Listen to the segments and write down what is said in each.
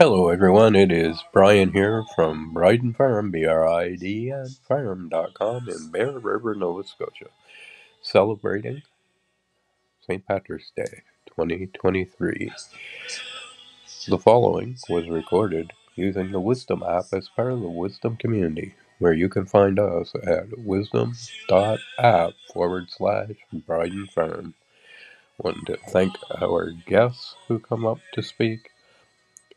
Hello everyone, it is Brian here from Briden Farm, B-R-I-D-N Farm.com in Bear River, Nova Scotia, celebrating St. Patrick's Day 2023. The following was recorded using the Wisdom app as part of the Wisdom community, where you can find us at wisdom.app forward slash Briden Farm. Want to thank our guests who come up to speak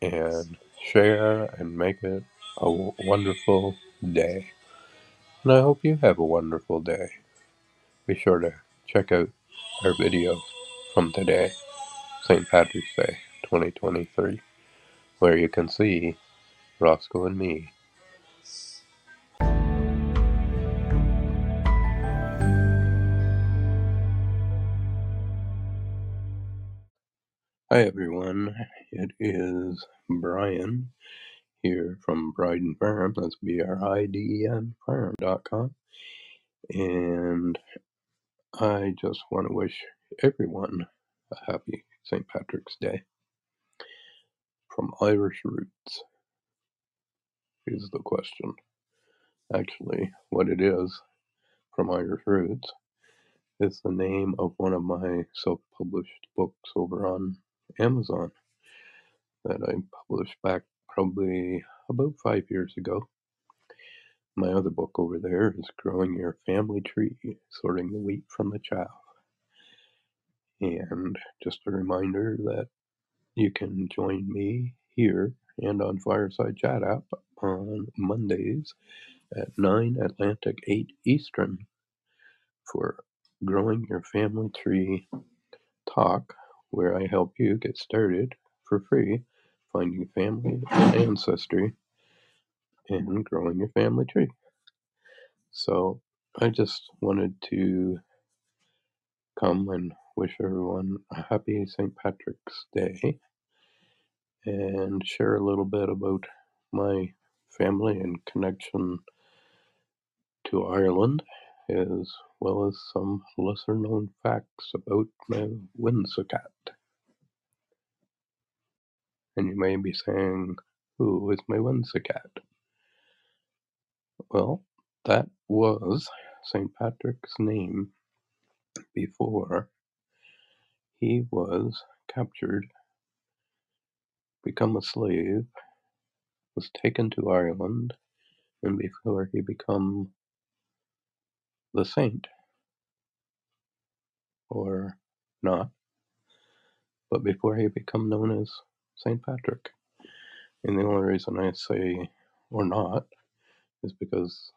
and share and make it a wonderful day. And I hope you have a wonderful day. Be sure to check out our video from today, St. Patrick's Day 2023, where you can see Roscoe and me. Hi everyone, it is Brian here from Briden Farm. That's B R I D E N farm.com. And I just want to wish everyone a happy St. Patrick's Day. From Irish roots is the question. Actually, what it is from Irish roots is the name of one of my self published books over on Amazon that I published back probably about five years ago. My other book over there is Growing Your Family Tree Sorting the Wheat from the Chaff. And just a reminder that you can join me here and on Fireside Chat app on Mondays at 9 Atlantic, 8 Eastern for Growing Your Family Tree Talk, where I help you get started for free finding family and ancestry and growing your family tree. So I just wanted to come and wish everyone a happy St. Patrick's Day and share a little bit about my family and connection to Ireland, as well as some lesser known facts about Maewyn Succat. And you may be saying, Who is Maewyn Succat? Well, that was St. Patrick's name before he was captured, become a slave, was taken to Ireland, and before he become the saint, or not, but before he become known as Saint Patrick. And the only reason I say or not is because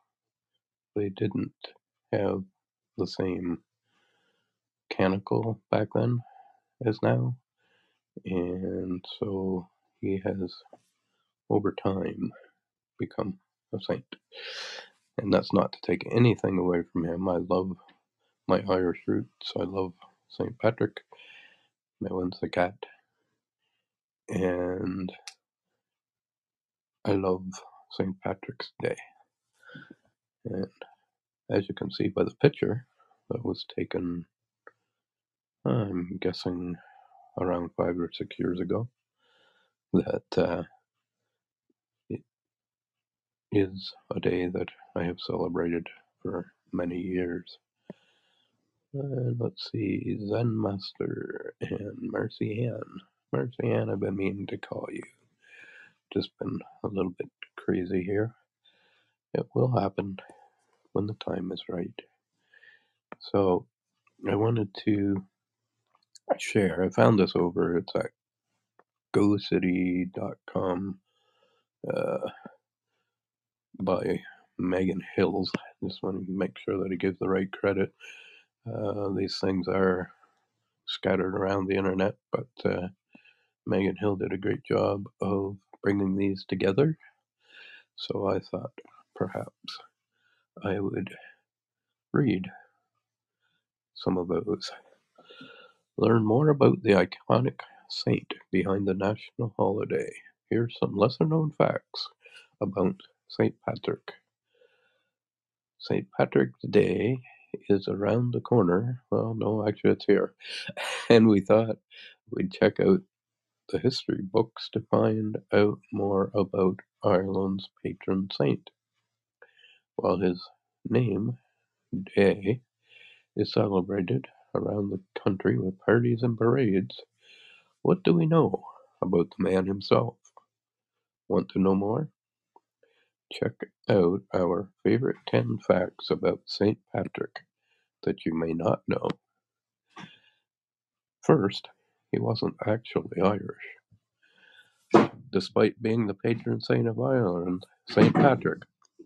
they didn't have the same canonical back then as now, and so he has over time become a saint. And that's not to take anything away from him. I love my Irish roots. I love St. Patrick. Maewyn Succat. And I love St. Patrick's Day. And as you can see by the picture that was taken, I'm guessing around five or six years ago, that uh, it is a day that I have celebrated for many years. And let's see, Zen Master and Mercy Ann. Mercy Ann, I've been meaning to call you. Just been a little bit crazy here. It will happen when the time is right. So I wanted to share. I found this over. It's at GoCity.com uh, by Megan Hills. Just want to make sure that I give the right credit. Uh, these things are scattered around the internet, but uh, Megan Hill did a great job of bringing these together. So I thought perhaps I would read some of those. Learn more about the iconic saint behind the national holiday. Here's some lesser known facts about St. Patrick. St. Patrick's Day is around the corner. Well, no, actually, it's here. And we thought we'd check out the history books to find out more about Ireland's patron saint. While his name, Day, is celebrated around the country with parties and parades, what do we know about the man himself? Want to know more? Check out our favorite 10 facts about St. Patrick that you may not know. First, he wasn't actually Irish. Despite being the patron saint of Ireland, St. Patrick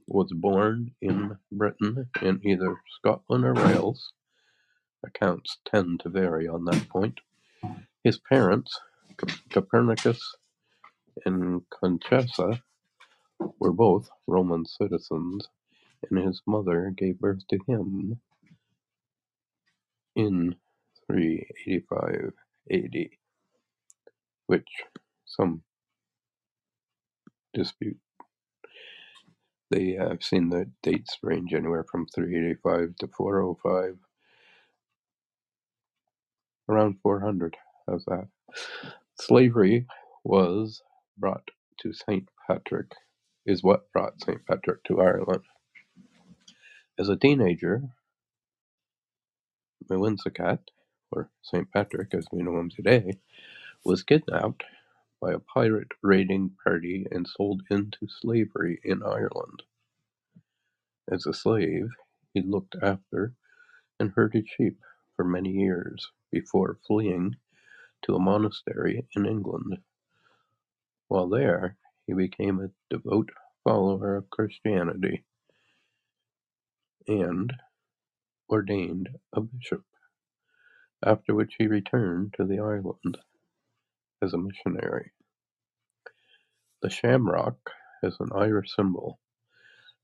was born in Britain in either Scotland or Wales. Accounts tend to vary on that point. His parents, Calpurnius and Conchessa, were both Roman citizens, and his mother gave birth to him in 385 AD, which some dispute. They have seen the dates range anywhere from 385 to 405, around 400. How's that? Slavery was brought to St. Patrick, is what brought St. Patrick to Ireland. As a teenager, Maewyn Succat, or St. Patrick as we know him today, was kidnapped by a pirate raiding party and sold into slavery in Ireland. As a slave, he looked after and herded sheep for many years before fleeing to a monastery in England. While there, he became a devout follower of Christianity and ordained a bishop, after which he returned to the island as a missionary. The shamrock, as an Irish symbol,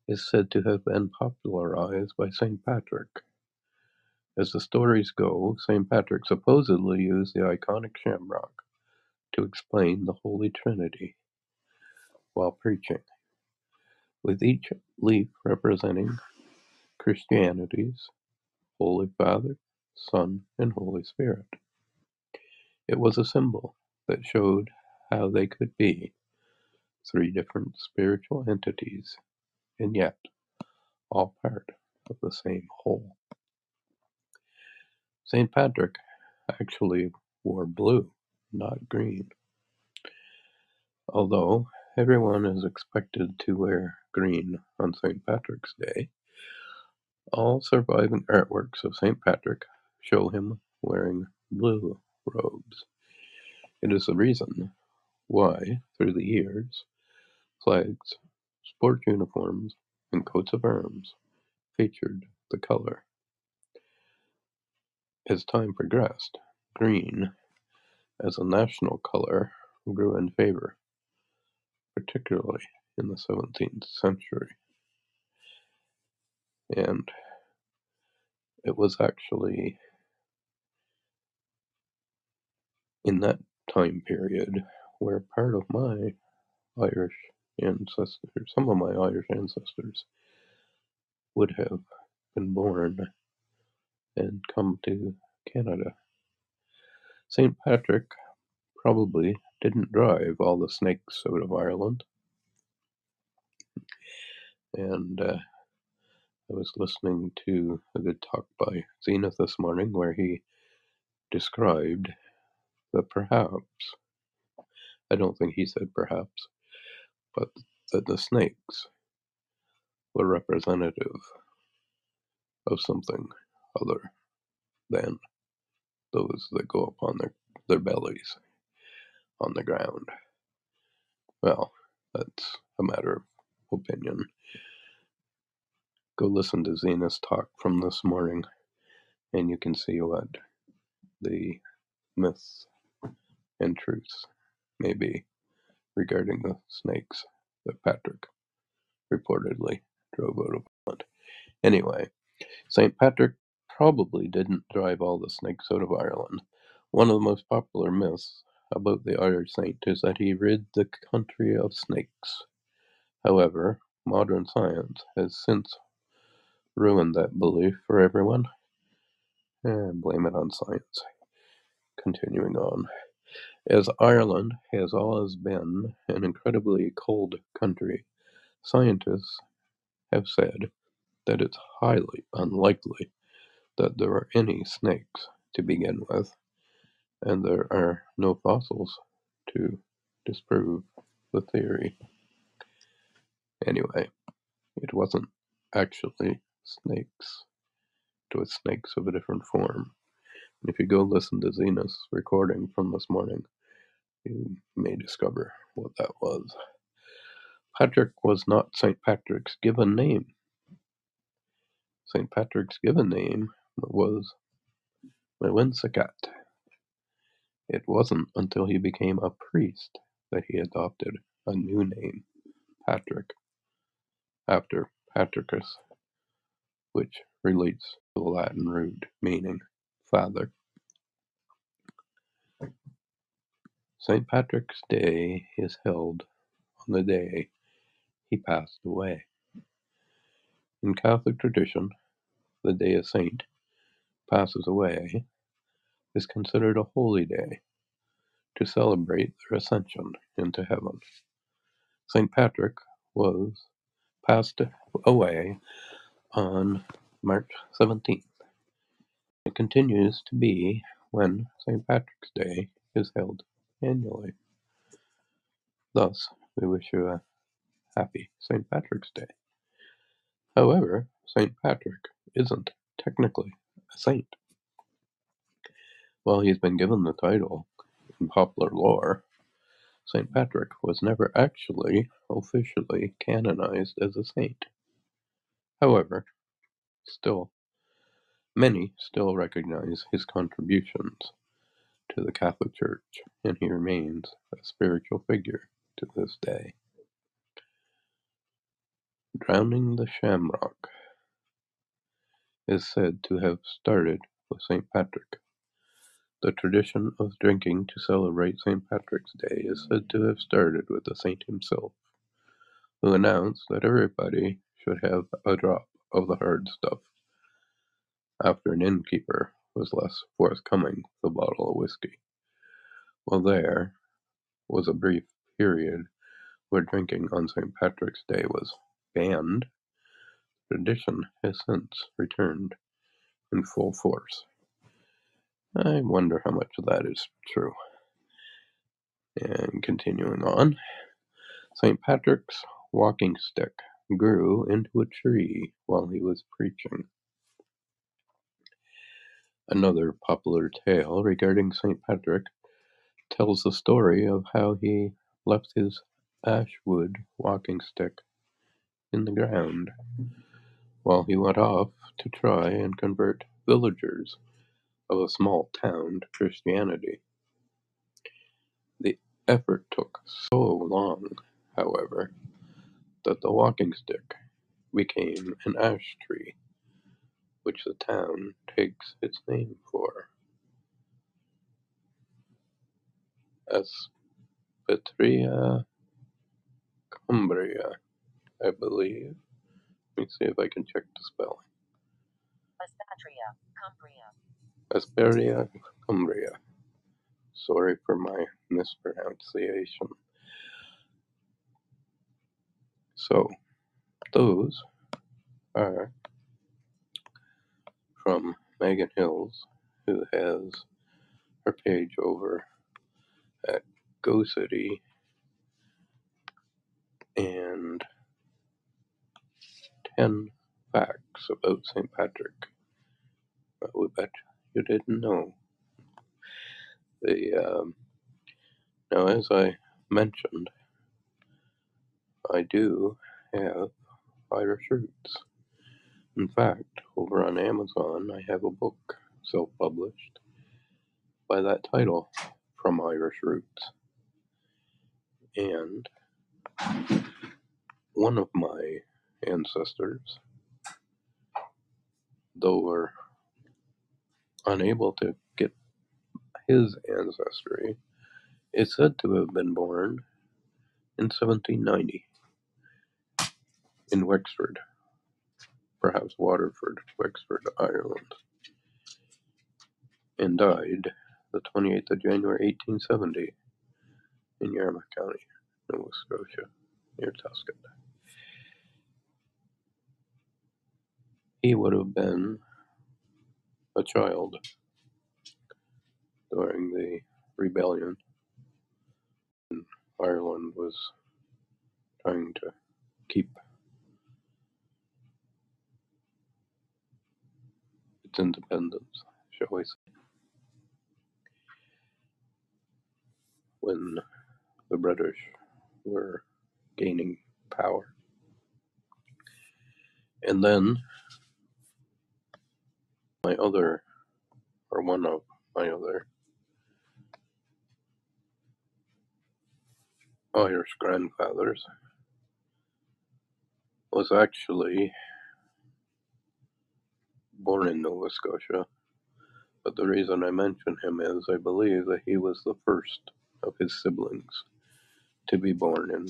is said to have been popularized by St. Patrick. As the stories go, St. Patrick supposedly used the iconic shamrock to explain the Holy Trinity while preaching, with each leaf representing Christianity's Holy Father, Son, and Holy Spirit. It was a symbol that showed how they could be three different spiritual entities and yet all part of the same whole. St. Patrick actually wore blue, not green. Although everyone is expected to wear green on St. Patrick's Day, all surviving artworks of St. Patrick show him wearing blue robes. It is the reason why, through the years, flags, sport uniforms, and coats of arms featured the color. As time progressed, green, as a national color, grew in favor, particularly in the seventeenth century. And it was actually in that time period where part of my Irish ancestors, some of my Irish ancestors, would have been born and come to Canada. St. Patrick probably didn't drive all the snakes out of Ireland. And uh, I was listening to a good talk by Zenith this morning where he described that perhaps, I don't think he said perhaps, but that the snakes were representative of something other than those that go upon their, their bellies on the ground. Well, that's a matter of opinion. Go listen to Zena's talk from this morning, and you can see what the myths and truths may be regarding the snakes that Patrick reportedly drove out of Ireland. Anyway, St. Patrick probably didn't drive all the snakes out of Ireland. One of the most popular myths about the Irish saint is that he rid the country of snakes. However, modern science has since ruined that belief for everyone. And blame it on science. Continuing on. As Ireland has always been an incredibly cold country, scientists have said that it's highly unlikely that there are any snakes to begin with, and there are no fossils to disprove the theory. Anyway, it wasn't actually snakes. It was snakes of a different form. And if you go listen to Zena's recording from this morning, you may discover what that was. Patrick was not St. Patrick's given name. St. Patrick's given name was Maewyn Succat. It wasn't until he became a priest that he adopted a new name, Patrick, after Patricius, which relates to the Latin root meaning father. St. Patrick's Day is held on the day he passed away. In Catholic tradition, the day a saint passes away is considered a holy day to celebrate their ascension into heaven. St. Patrick was passed away on March 17th. It continues to be when St. Patrick's Day is held annually. Thus, we wish you a happy St. Patrick's Day. However, St. Patrick isn't technically a saint. While he's been given the title in popular lore, St. Patrick was never actually officially canonized as a saint. However, still, many still recognize his contributions to the Catholic Church, and he remains a spiritual figure to this day. Drowning the Shamrock is said to have started with St. Patrick. The tradition of drinking to celebrate St. Patrick's Day is said to have started with the saint himself, who announced that everybody should have a drop of the hard stuff after an innkeeper was less forthcoming with a bottle of whiskey. Well, there was a brief period where drinking on St. Patrick's Day was banned. Tradition has since returned in full force. I wonder how much of that is true. And continuing on, St. Patrick's walking stick grew into a tree while he was preaching. Another popular tale regarding St. Patrick tells the story of how he left his ash wood walking stick in the ground while he went off to try and convert villagers of a small town to Christianity. The effort took so long, however, that the walking stick became an ash tree, which the town takes its name for. Aspetria Cumbria, I believe. Let me see if I can check the spelling. Aspatria, Cumbria. Asperia Cumbria. Sorry for my mispronunciation. So, those are from Megan Hills, who has her page over at Go City, and 10 facts about St. Patrick. But we bet you didn't know. The um, now, as I mentioned, I do have Irish roots. In fact, over on Amazon, I have a book self-published by that title, From Irish Roots. And one of my ancestors, though we're unable to get his ancestry, is said to have been born in 1790 in Wexford, perhaps Waterford, Wexford, Ireland, and died the 28th of January 1870 in Yarmouth County, Nova Scotia, near Tusket. He would have been a child during the rebellion. Ireland was trying to keep independence, shall we say. When the British were gaining power. And then my other, or one of my other Irish grandfathers was actually born in Nova Scotia. But the reason I mention him is I believe that he was the first of his siblings to be born in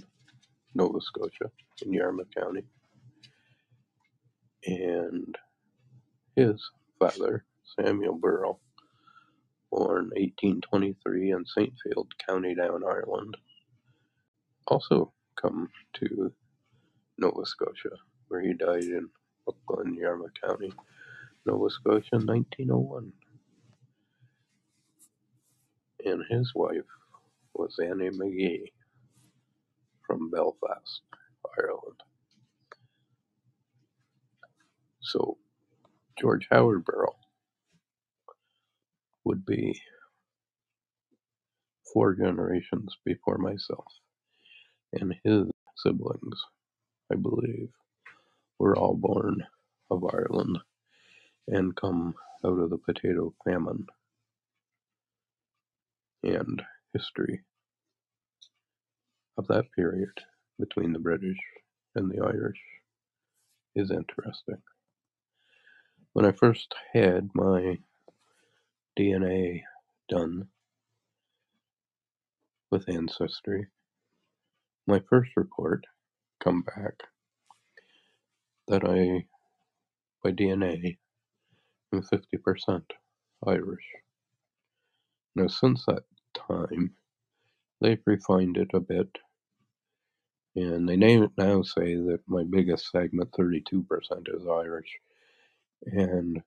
Nova Scotia, in Yarmouth County. And his father, Samuel Burrell, born 1823 in Saintfield, County Down, Ireland, also come to Nova Scotia, where he died in Brooklyn, Yarmouth County, Nova Scotia in 1901. And his wife was Annie McGee from Belfast, Ireland. So George Howard Burrell would be four generations before myself. And his siblings, I believe, were all born of Ireland and come out of the potato famine. And history of that period between the British and the Irish is interesting. When I first had my DNA done with Ancestry, my first report come back that I, by DNA, am 50% Irish. Now, since that time, they've refined it a bit, and they now say that my biggest segment, 32%, is Irish, and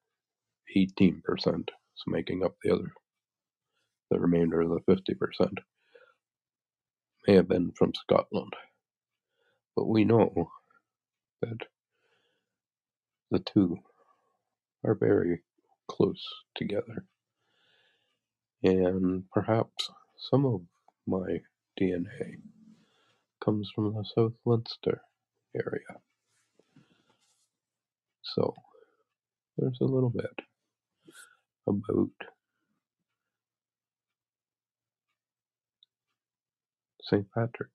18% is making up the other, the remainder of the 50%. May have been from Scotland, but we know that the two are very close together, and perhaps some of my DNA comes from the South Leinster area. So there's a little bit about St. Patrick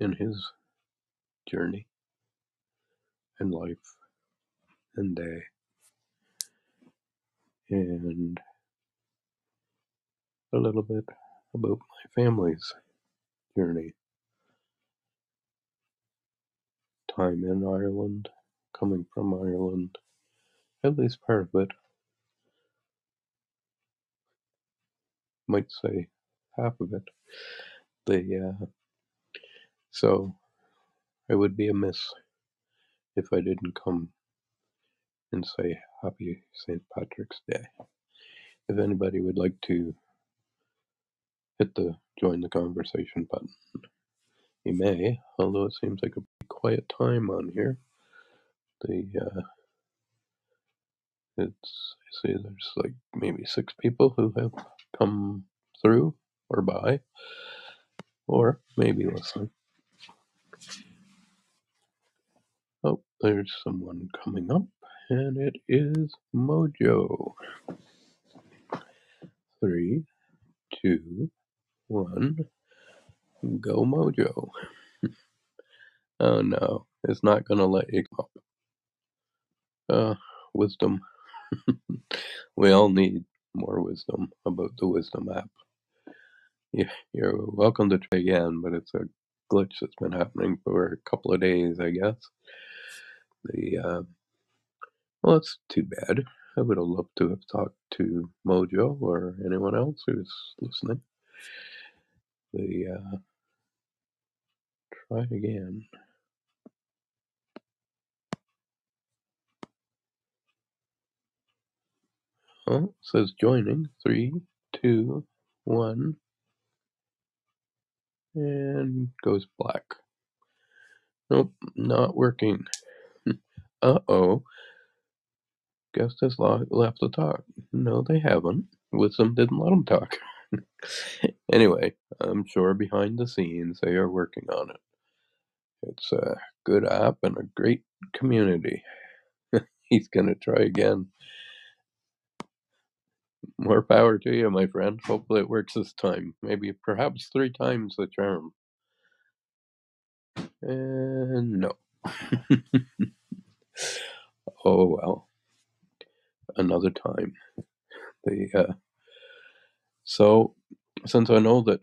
and his journey and life and and a little bit about my family's journey. Time in Ireland, coming from Ireland, at least part of it. Might say half of it. The uh, so I would be amiss if I didn't come and say Happy St. Patrick's Day. If anybody would like to hit the join the conversation button, you may, although it seems like a pretty quiet time on here. The uh, it's I see there's like maybe six people who have come through or by or maybe listening. Oh, there's someone coming up, and it is Mojo. Three, two, one, go Mojo. Oh no, it's not gonna let you up. Uh, wisdom. we all need more wisdom about the Wisdom app. Yeah, you're welcome to try again, but it's a glitch that's been happening for a couple of days, I guess. The uh, well, that's too bad. I would have loved to have talked to Mojo or anyone else who's listening. The uh, try again. Oh, says joining. Three, two, one, and goes black. Nope, not working. Uh oh. Guest has left to talk. No, they haven't. Wisdom didn't let them talk. anyway, I'm sure behind the scenes they are working on it. It's a good app and a great community. He's gonna try again. More power to you, my friend. Hopefully it works this time. Maybe perhaps three times the charm. And no. oh well. Another time. The uh, so since I know that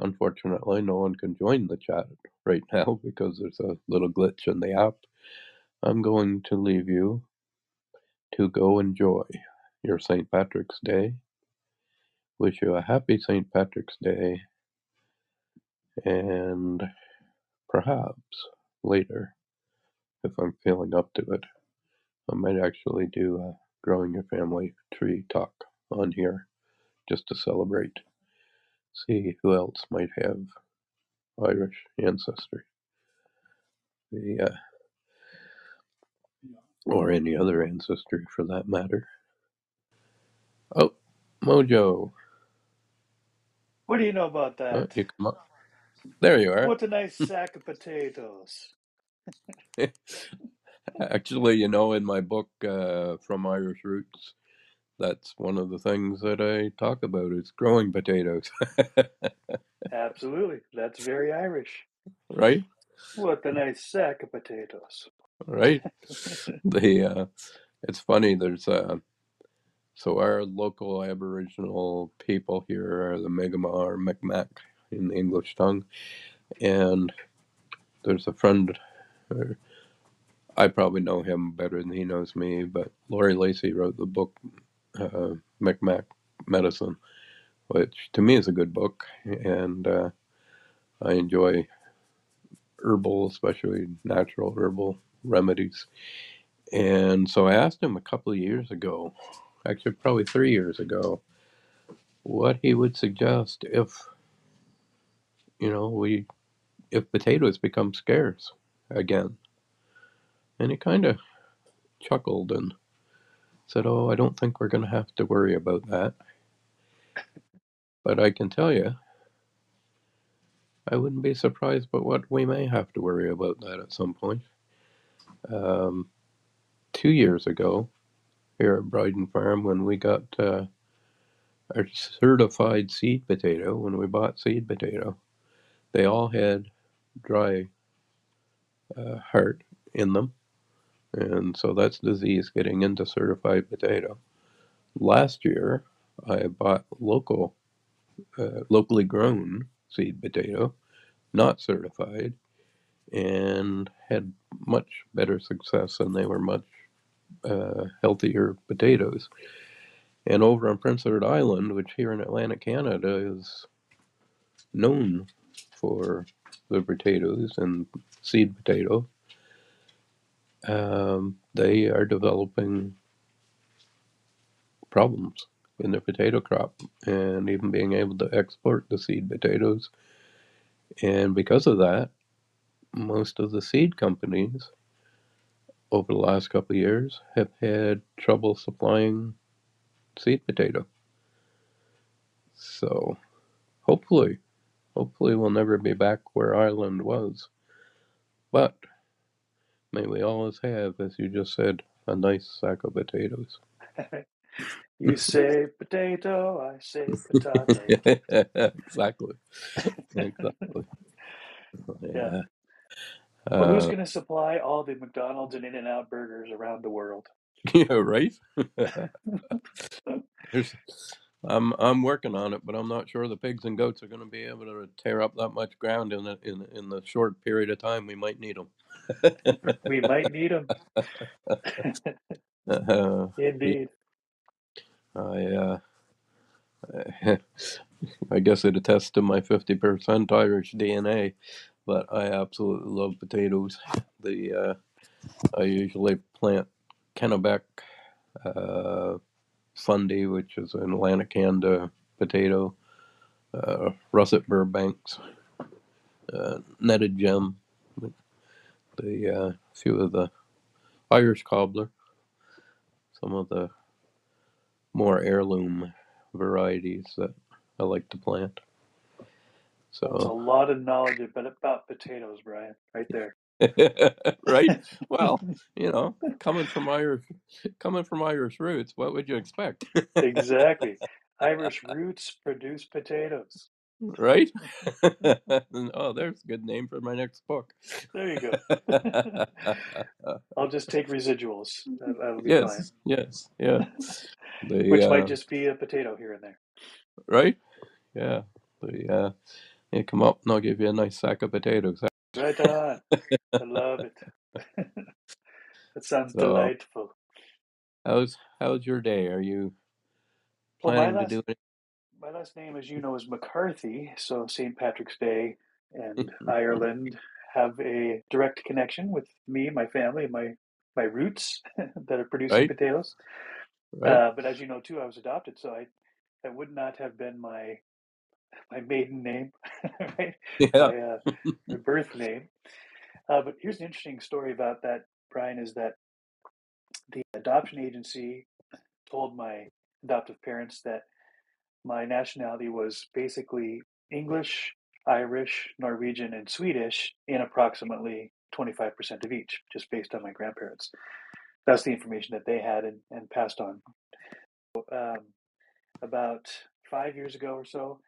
unfortunately no one can join the chat right now because there's a little glitch in the app, I'm going to leave you to go enjoy your St. Patrick's Day. Wish you a happy St. Patrick's Day and perhaps later, if I'm feeling up to it, I might actually do a growing your family tree talk on here just to celebrate. See who else might have Irish ancestry, the uh, or any other ancestry for that matter. Oh, Mojo, What do you know about oh, that? you come up. There you are. What a nice sack of potatoes. Actually, you know, in my book uh, from Irish Roots, that's one of the things that I talk about is growing potatoes, Absolutely. That's very Irish. right? What a nice sack of potatoes. Right. The uh, it's funny. There's uh, so our local Aboriginal people here are the Mi'kmaq or Micmac in the English tongue, and there's a friend. uh, I probably know him better than he knows me, but Laurie Lacey wrote the book uh, Medicine, which to me is a good book, and uh, I enjoy herbal, especially natural herbal remedies. And so I asked him a couple of years ago, actually probably three years ago, what he would suggest if you know we if potatoes become scarce again. And he kind of chuckled and said, "Oh, I don't think we're going to have to worry about that." But I can tell you, I wouldn't be surprised, but what we may have to worry about that at some point. Um, two years ago, here at Briden Farm, when we got uh, our certified seed potato, when we bought seed potato, they all had dry uh, heart in them, and so that's disease getting into certified potato. Last year, I bought local, uh, locally grown seed potato, not certified, and had much better success, and they were much uh, healthier potatoes. And over on Prince Edward Island, which here in Atlantic Canada is known for the potatoes and seed potato, um, they are developing problems in their potato crop and even being able to export the seed potatoes. And because of that, most of the seed companies over the last couple of years have had trouble supplying seed potato. So hopefully, hopefully we'll never be back where Ireland was. But may we always have, as you just said, a nice sack of potatoes. You say potato, I say potato. exactly. Exactly. Yeah. Yeah. Well, who's Uh, going to supply all the McDonald's and In N Out burgers around the world? yeah, right? There's, I'm I'm working on it, but I'm not sure the pigs and goats are going to be able to tear up that much ground in the in in the short period of time we might need them. We might need them. Uh, Indeed. I uh, I guess it attests to my 50% Irish DNA, but I absolutely love potatoes. The uh, I usually plant Kennebec, uh, Fundy, which is an Atlantic Canada potato, uh, Russet Burbanks, uh, Netted Gem, the uh, few of the Irish Cobbler, some of the more heirloom varieties that I like to plant. That's a lot of knowledge about potatoes, Brian, right there. right? Well, you know, coming from Irish, coming from Irish roots, what would you expect, exactly. Irish roots produce potatoes. right? oh, there's a good name for my next book. There you go. I'll just take residuals. That, that'll be fine. yes, yes, yeah. The Which uh, might just be a potato here and there. right, yeah. The uh, you come up and I'll give you a nice sack of potatoes. Right on. I love it. that sounds So, delightful. how's how's your day? Are you Well, my planning to last do it? my last name, as you know, is McCarthy. So St. Patrick's Day and Ireland have a direct connection with me, my family, my my roots that are producing Right. potatoes. Right? Uh, but as you know too, I was adopted, so I that would not have been my my maiden name, right? yeah. My, uh, my birth name. Uh, but here's an interesting story about that, Brian, is that the adoption agency told my adoptive parents that my nationality was basically English, Irish, Norwegian, and Swedish in approximately 25% of each, just based on my grandparents. That's the information that they had and, and passed on. Um, about five years ago or so,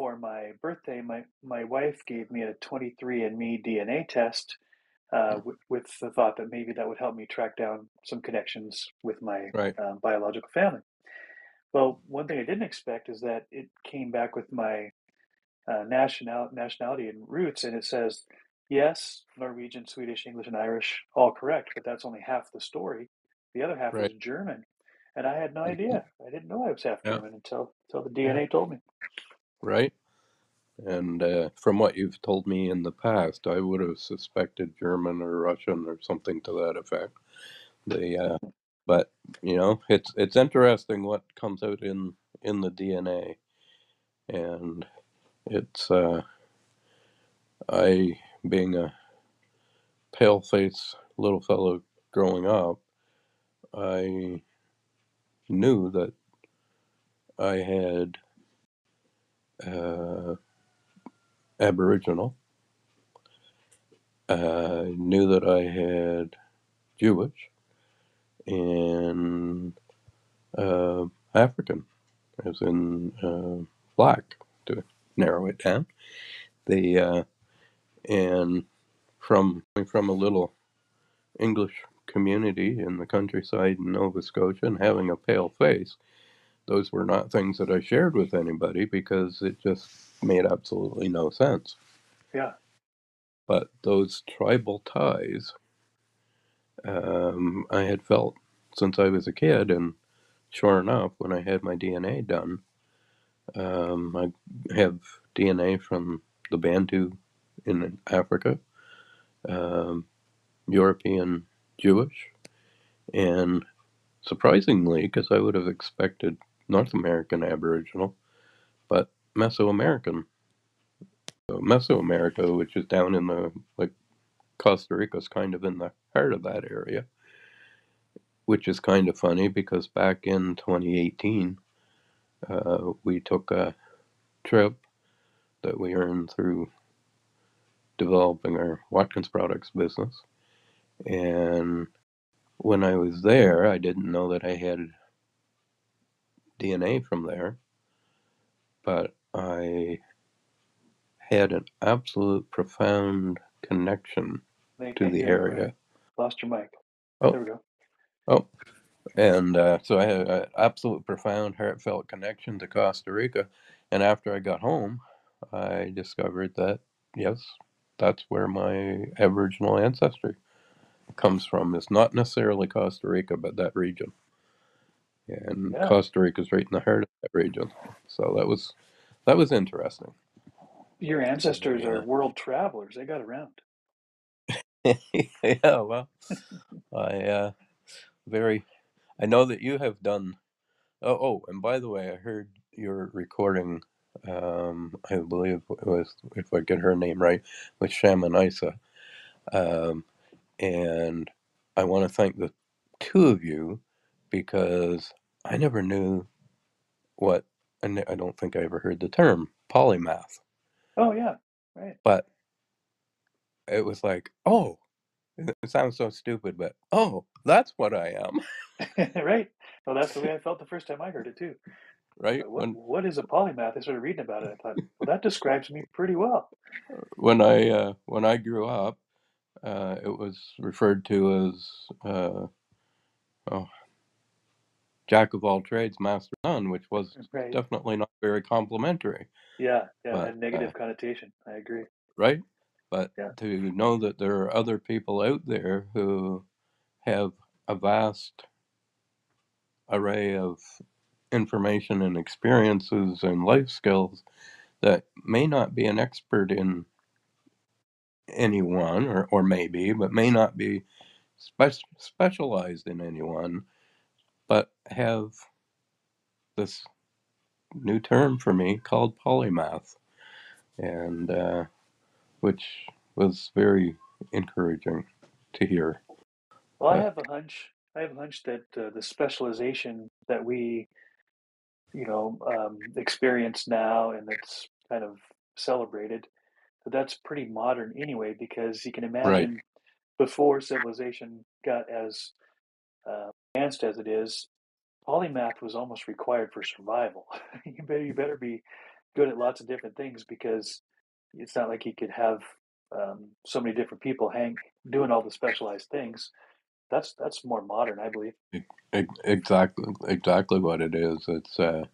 for my birthday, my, my wife gave me a 23andMe DNA test uh, with, with the thought that maybe that would help me track down some connections with my Right. um, biological family. Well, one thing I didn't expect is that it came back with my uh, national nationality and roots, and it says yes, Norwegian, Swedish, English, and Irish, all correct, but that's only half the story. The other half Right. is German, and I had no idea. I didn't know I was half Yeah. German until until the DNA told me. Right. And uh, from what you've told me in the past, I would have suspected German or Russian or something to that effect. The uh, but you know, it's it's interesting what comes out in in the DNA, and it's uh, I being a pale face little fellow growing up, I knew that I had uh, Aboriginal. I knew that I had Jewish and uh, African, as in uh, black, to narrow it down. The uh, and from from a little English community in the countryside in Nova Scotia and having a pale face, those were not things that I shared with anybody because it just made absolutely no sense. Yeah, But those tribal ties, um, I had felt since I was a kid, and sure enough, when I had my DNA done, um, I have DNA from the Bantu in Africa, um, European Jewish, and surprisingly, because I would have expected North American Aboriginal, but Mesoamerican. So Mesoamerica, which is down in the like Costa Rica's kind of in the heart of that area, which is kind of funny because back in 2018, uh, we took a trip that we earned through developing our Watkins Products business. And when I was there, I didn't know that I had DNA from there, but I had an absolute profound connection to the area. Brian. Lost your mic. Oh. There we go. Oh, and uh, so I had an absolute profound, heartfelt connection to Costa Rica. And after I got home, I discovered that, yes, that's where my Aboriginal ancestry comes from. It's not necessarily Costa Rica, but that region. And Yeah. Costa Rica's right in the heart of that region. So that was that was interesting. Your ancestors Yeah. are world travelers. They got around. yeah, well, I uh, very. I know that you have done. Oh, oh, and by the way, I heard your recording. Um, I believe it was, if I get her name right, with Shaman Isa. Um, and I want to thank the two of you because I never knew what. I ne- I don't think I ever heard the term polymath, Oh yeah, right. but it was like, oh, it sounds so stupid, but oh, that's what I am, right. Well, that's the way I felt the first time I heard it too. right? What When what is a polymath? I started reading about it. I thought, well, that describes me pretty well. when I uh, when I grew up, uh, it was referred to as uh, oh, jack of all trades, master of none, which was Right. definitely not very complimentary, Yeah. Yeah. But had uh, negative connotation. I agree. right? But Yeah. to know that there are other people out there who have a vast array of information and experiences and life skills that may not be an expert in anyone, or, or maybe, but may not be spe- specialized in anyone, but have this new term for me called polymath, and uh, which was very encouraging to hear. Well, I have a hunch. I have a hunch that uh, the specialization that we, you know, um, experience now and that's kind of celebrated, that that's pretty modern anyway. Because you can right, imagine before civilization got as uh, advanced as it is, polymath was almost required for survival. you better you better be good at lots of different things because it's not like you could have um, so many different people hang doing all the specialized things. That's that's more modern, I believe. exactly, exactly what it is. It's, uh,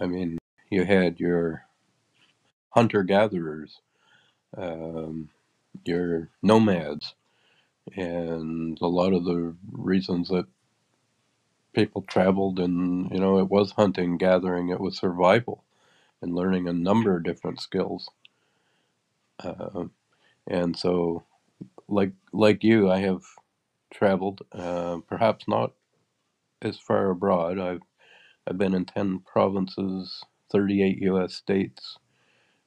I mean, you had your hunter gatherers, um, your nomads, and a lot of the reasons that people traveled and you know it was hunting gathering it was survival and learning a number of different skills. Uh, and so like like you i have traveled uh, perhaps not as far abroad. I've i've been in 10 provinces 38 us states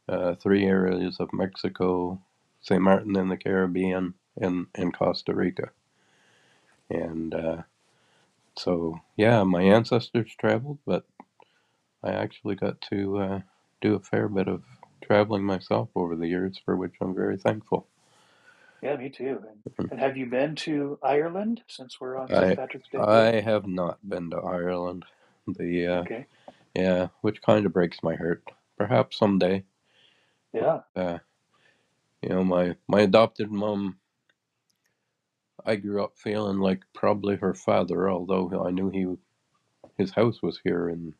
uh, three areas of mexico st martin in the caribbean and and costa rica. And uh, so yeah my ancestors traveled but I actually got to uh, do a fair bit of traveling myself over the years, for which I'm very thankful. Yeah, me too. And, and have you been to Ireland since we're on St. I Patrick's Day? I have not been to Ireland. The uh, Okay. yeah, which kind of breaks my heart. Perhaps someday. Yeah. Uh, you know, my my adopted mom. I grew up feeling like probably her father, although I knew he his house was here in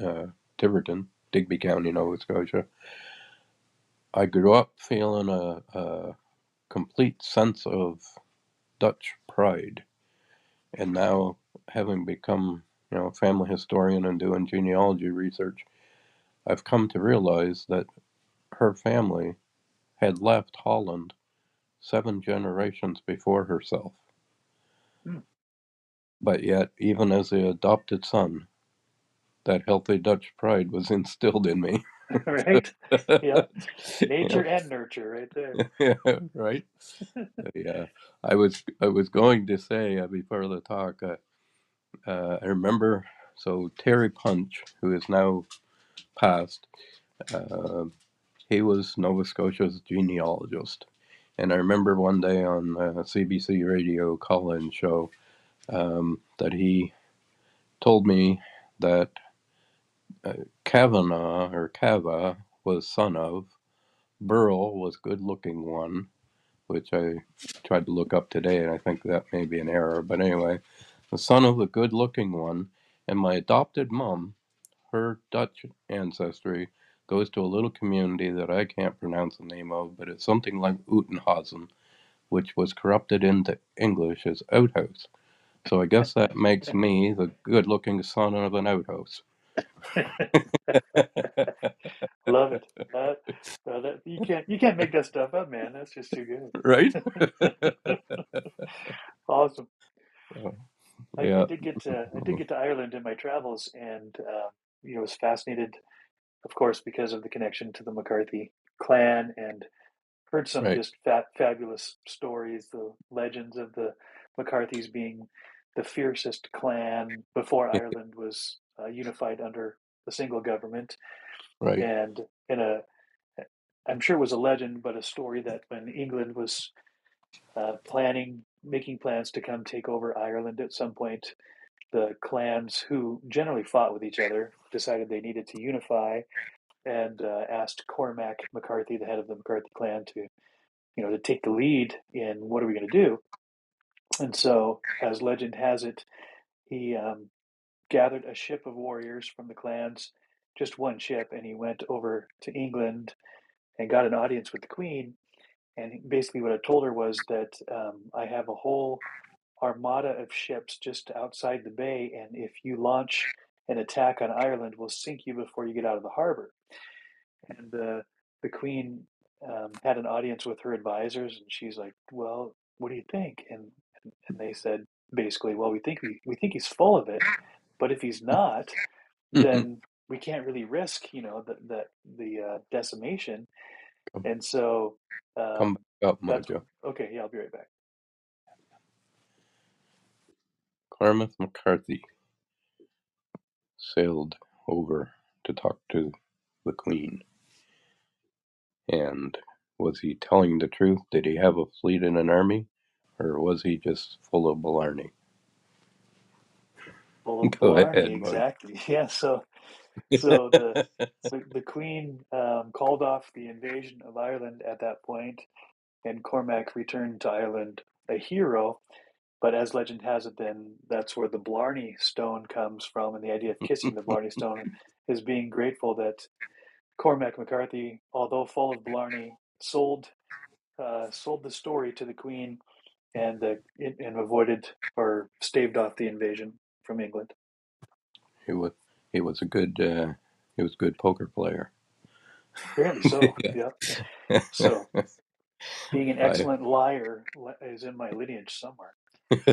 uh, Tiverton, Digby County, Nova Scotia. I grew up feeling a, a complete sense of Dutch pride, and now having become you know a family historian and doing genealogy research, I've come to realize that her family had left Holland seven generations before herself. Hmm. But yet, even as the adopted son, that healthy Dutch pride was instilled in me. right. Yep. Nature know? and nurture, right there. yeah, right. Yeah, I was I was going to say uh, before the talk. Uh, uh, I remember so Terry Punch, who is now passed. Uh, he was Nova Scotia's genealogist, and I remember one day on a CBC radio call-in show um, that he told me that uh, Kavanaugh or Kava was son of Burl was good-looking one, which I tried to look up today, and I think that may be an error. But anyway, the son of the good looking one, and my adopted mom, her Dutch ancestry goes to a little community that I can't pronounce the name of, but it's something like Utenhausen, which was corrupted into English as outhouse. So I guess that makes me the good-looking son of an outhouse. Love it. Uh, that, you can't you can't make that stuff up, man. That's just too good. right? Awesome. I, I did get to I did get to Ireland in my travels, and uh, you know was fascinated, of course, because of the connection to the McCarthy clan, and heard some Right. just fat, fabulous stories, the legends of the McCarthys being the fiercest clan before Ireland was uh, unified under a single government, Right. and in a I'm sure it was a legend, but a story that when England was uh, planning, making plans to come take over Ireland at some point, the clans who generally fought with each other decided they needed to unify and uh, asked Cormac McCarthy, the head of the McCarthy clan, to you know to take the lead in what are we going to do. And so, as legend has it, he um, gathered a ship of warriors from the clans, just one ship, and he went over to England and got an audience with the Queen. And basically, what I told her was that um, I have a whole armada of ships just outside the bay, and if you launch an attack on Ireland, we'll sink you before you get out of the harbor. And the the Queen um, had an audience with her advisors, and she's like, "Well, what do you think?" And and they said basically, "Well, we think we, we think he's full of it, but if he's not, Mhm. then we can't really risk, you know, the the, the uh, decimation." And so um, Come back up, Mojo. okay. Yeah, I'll be right back. Cormac McCarthy sailed over to talk to the Queen. And was he telling the truth? Did he have a fleet and an army? Or was he just full of blarney? Full of Go ahead, exactly. Yeah. So so the the, the Queen um, called off the invasion of Ireland at that point, and Cormac returned to Ireland a hero. But as legend has it, then that's where the Blarney Stone comes from, and the idea of kissing the Blarney Stone is being grateful that Cormac McCarthy, although full of Blarney, sold uh, sold the story to the Queen, and uh, and avoided or staved off the invasion from England. he was he was a good uh, he was a good poker player. Apparently so. Yeah. yeah. So being an I- excellent liar is in my lineage somewhere.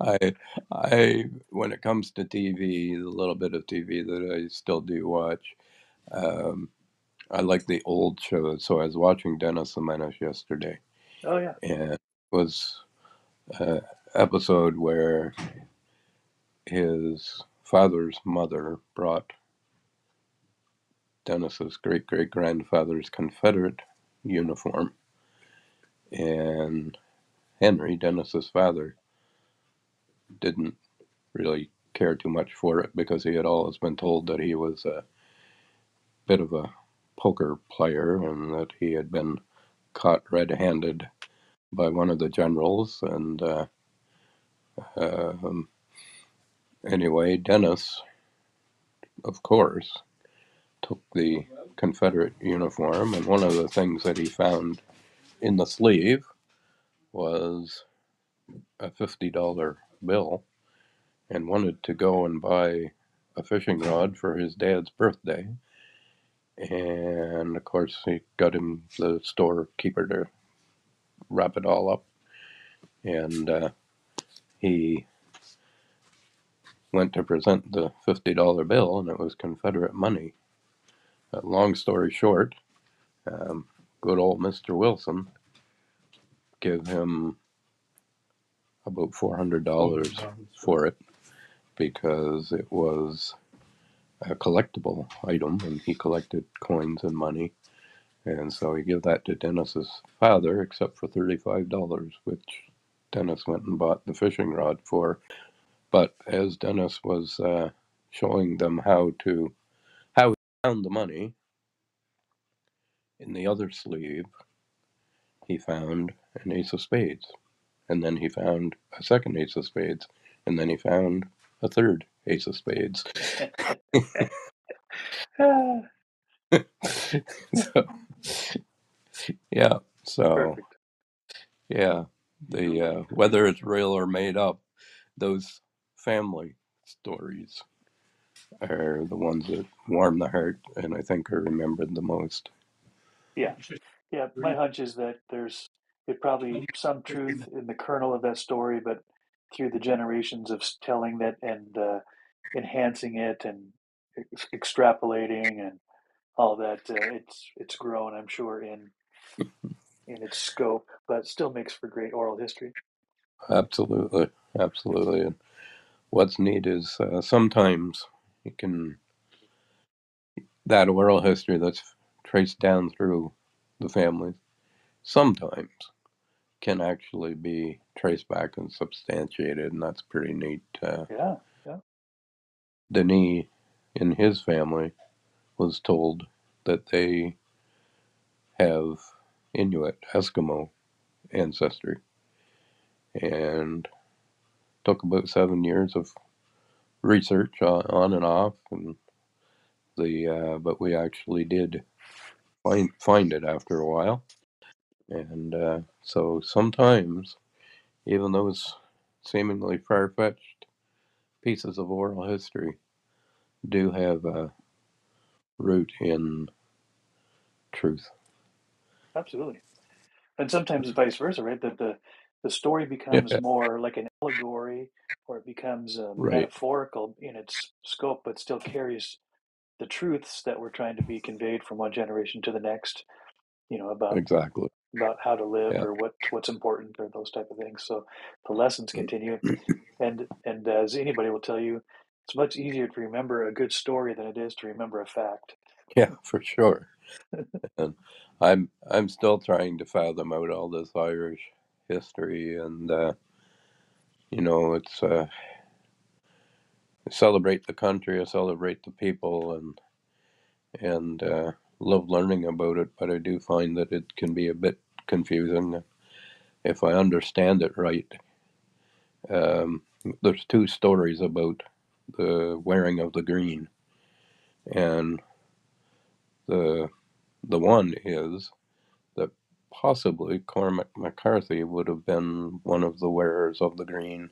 I I when it comes to TV, the little bit of TV that I still do watch, um, I like the old shows. So I was watching Dennis the Menace yesterday, Oh yeah. and it was an episode where his father's mother brought Dennis's great great grandfather's Confederate uniform, and Henry, Dennis's father, didn't really care too much for it because he had always been told that he was a bit of a poker player and that he had been caught red-handed by one of the generals. And uh, um, anyway dennis of course took the confederate uniform. And one of the things that he found in the sleeve was a $50 bill and wanted to go and buy a fishing rod for his dad's birthday. And of course, he got him the storekeeper to wrap it all up. And uh, he went to present the $50 bill, and it was Confederate money. Uh, long story short, um, good old Mr. Wilson gave him about $400 for it because it was a collectible item and he collected coins and money. And so he gave that to Dennis's father, except for $35, which Dennis went and bought the fishing rod for. But as Dennis was uh, showing them how to, how he found the money, in the other sleeve, he found an ace of spades. And then he found a second ace of spades. And then he found a third ace of spades. So, yeah. So Perfect. yeah, The uh, whether it's real or made up, those family stories are the ones that warm the heart, and I think are remembered the most. Yeah, yeah. My hunch is that there's it probably some truth in the kernel of that story, but through the generations of telling that and uh, enhancing it and ex- extrapolating and all that, uh, it's it's grown. I'm sure in in its scope, but still makes for great oral history. Absolutely, absolutely. And what's neat is uh, sometimes you can that oral history that's traced down through the families sometimes can actually be traced back and substantiated, and that's pretty neat. Uh, Yeah, yeah. Denis, in his family, was told that they have Inuit, Eskimo ancestry, and took about seven years of research on, on and off, and the uh, but we actually did find find it after a while, and uh, so sometimes even those seemingly far fetched pieces of oral history do have a root in truth. Absolutely. And sometimes it's vice versa, right? That the the story becomes Yeah, more like an allegory, or it becomes uh, right, metaphorical in its scope, but still carries the truths that were trying to be conveyed from one generation to the next. You know about exactly. About how to live Yeah, or what what's important or those type of things. So the lessons continue, and and as anybody will tell you, it's much easier to remember a good story than it is to remember a fact. yeah, for sure. And I'm I'm still trying to fathom out all this Irish history, and uh, you know, it's uh, I celebrate the country, I celebrate the people, and and uh, love learning about it. But I do find that it can be a bit confusing if I understand it right. Um, there's two stories about the wearing of the green, and the the one is that possibly Cormac McCarthy would have been one of the wearers of the green,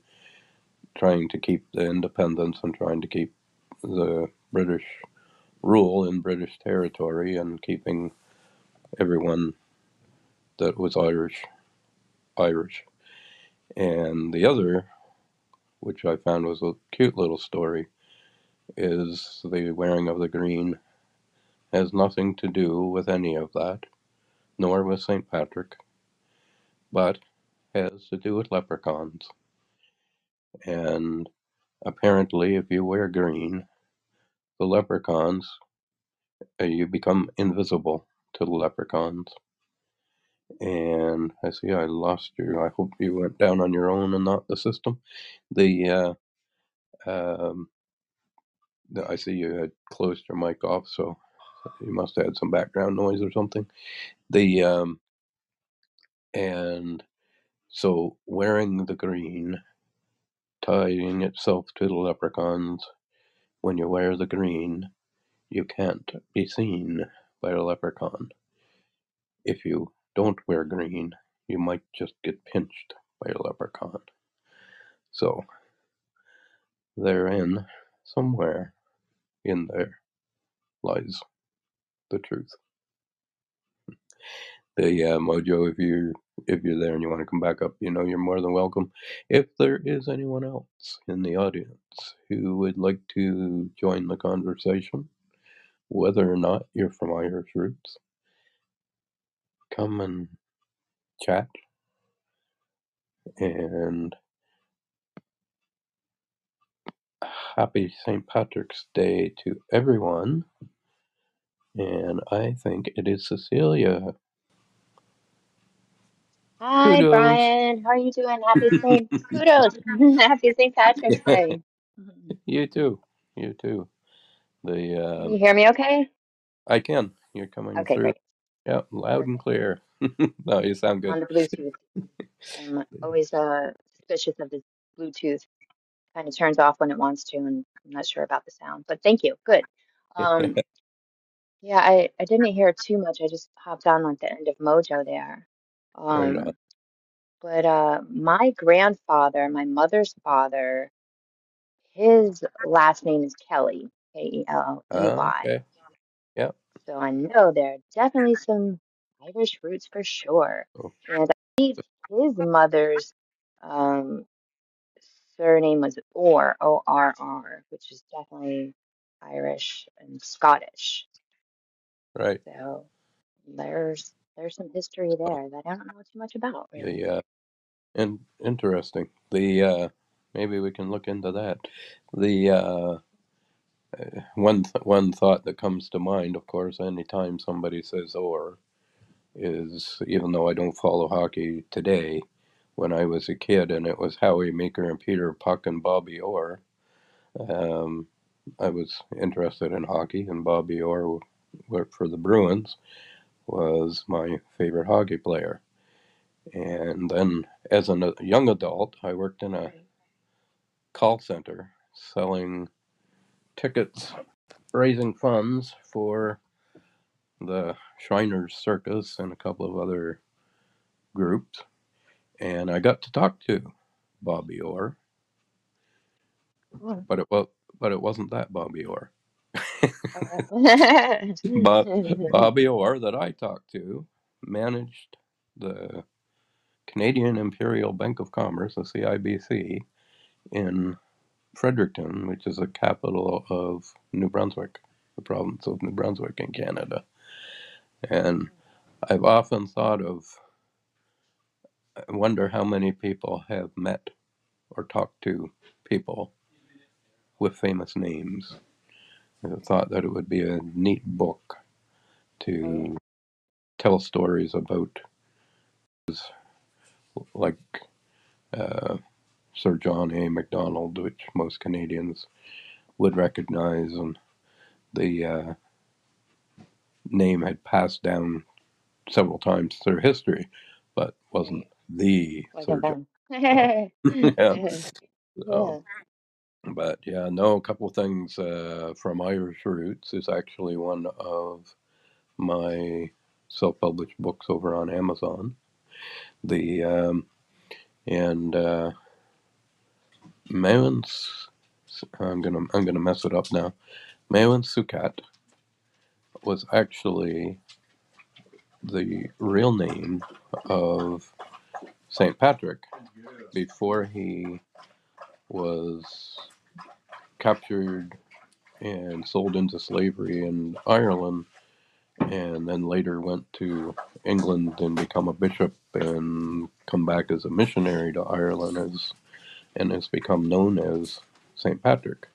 trying to keep the independence and trying to keep the British rule in British territory and keeping everyone that was Irish Irish. And the other, which I found was a cute little story, is the wearing of the green has nothing to do with any of that, nor with St. Patrick, but has to do with leprechauns. And apparently, if you wear green, the leprechauns, uh, you become invisible to the leprechauns. And I see I lost you. I hope you went down on your own and not the system. The uh, um, I see you had closed your mic off, so you must have had some background noise or something. The um, and so wearing the green, tying itself to the leprechauns. When you wear the green, you can't be seen by a leprechaun. If you don't wear green, you might just get pinched by a leprechaun. So therein, somewhere in there, lies the truth. the uh, Mojo, if you if you're there and you want to come back up, you know you're more than welcome. If there is anyone else in the audience who would like to join the conversation, whether or not you're from Irish roots, come and chat. And happy St. Patrick's Day to everyone. And I think it is Cecilia. Hi, Kudos. Brian. How are you doing? Happy St. Kudos. Happy St. Patrick's Day. You too. You too. The uh, you hear me okay? I can. You're coming Okay, through. great. Yeah, loud and clear. no, you sound good. On the Bluetooth. I'm always uh, suspicious of the Bluetooth. Kind of turns off when it wants to, and I'm not sure about the sound. But thank you. Good. Um, yeah, I, I didn't hear too much. I just hopped on like the end of Mojo there. right on. Um, But uh, my grandfather, my mother's father, his last name is Kelly, Ah, K-E-L-L-E-Y. okay. So I know there are definitely some Irish roots for sure. Oh, And I believe his mother's um, surname was Orr, O-R-R, which is definitely Irish and Scottish. right. So there's there's some history there that I don't know too much about, really. The uh, and interesting. The uh, maybe we can look into that. The uh, one th- one thought that comes to mind, of course, anytime somebody says "or," is even though I don't follow hockey today, when I was a kid and it was Howie Meeker and Peter Puck and Bobby Orr, um, I was interested in hockey, and Bobby Orr, worked for the Bruins, was my favorite hockey player. And then, as a young adult, I worked in a call center selling tickets, raising funds for the Shriners Circus and a couple of other groups. And I got to talk to Bobby Orr, but it was but it wasn't that Bobby Orr. Okay. Oh. But Bobby Orr that I talked to managed the Canadian Imperial Bank of Commerce, the CIBC, in Fredericton, which is the capital of New Brunswick, the province of New Brunswick in Canada. And I've often thought of, I wonder how many people have met or talked to people with famous names. I thought that it would be a neat book to tell stories about, like uh, Sir John A. Macdonald, which most Canadians would recognize, and the uh, name had passed down several times through history, but wasn't the Sir John. yeah. Yeah. So, but yeah, no, a couple of things uh, from Irish Roots is actually one of my self-published books over on Amazon. The um, and uh, Maewyn, I'm gonna I'm gonna mess it up now. Maewyn Succat was actually the real name of Saint Patrick before he was captured and sold into slavery in Ireland, and then later went to England and become a bishop and come back as a missionary to Ireland as and has become known as Saint Patrick.